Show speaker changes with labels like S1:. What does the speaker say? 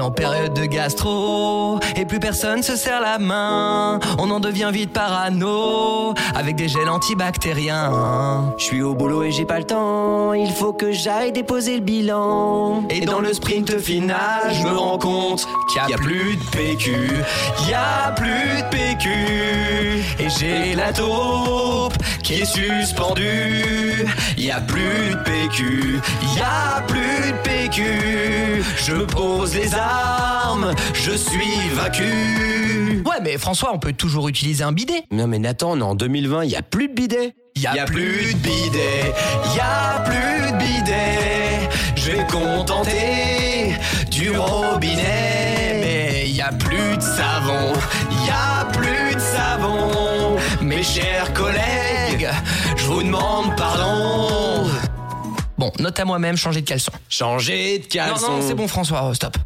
S1: en période de gastro et plus personne se serre la main. On en devient vite parano avec des gels antibactériens.
S2: Je suis au boulot et j'ai pas le temps, il faut que j'aille déposer le bilan.
S1: Et dans le sprint final, je me rends compte qu'il y a plus de PQ, y a plus de PQ. Et j'ai la taupe qui est suspendue. Y a plus de PQ, y a plus de PQ. Je pose les armes, je suis vaincu. Ouais, mais François, on peut toujours utiliser un bidet.
S2: Non mais Nathan, on est en 2020, y a plus de bidet.
S1: Y a, plus de bidet, y a plus de bidet. Je vais contenter du robinet, mais y a plus de savon, y a plus de savon. Mes chers collègues, je vous demande pardon. Bon, note à moi-même, changer de caleçon.
S2: Changer de
S1: Non,
S2: caleçon.
S1: non, c'est bon François, stop.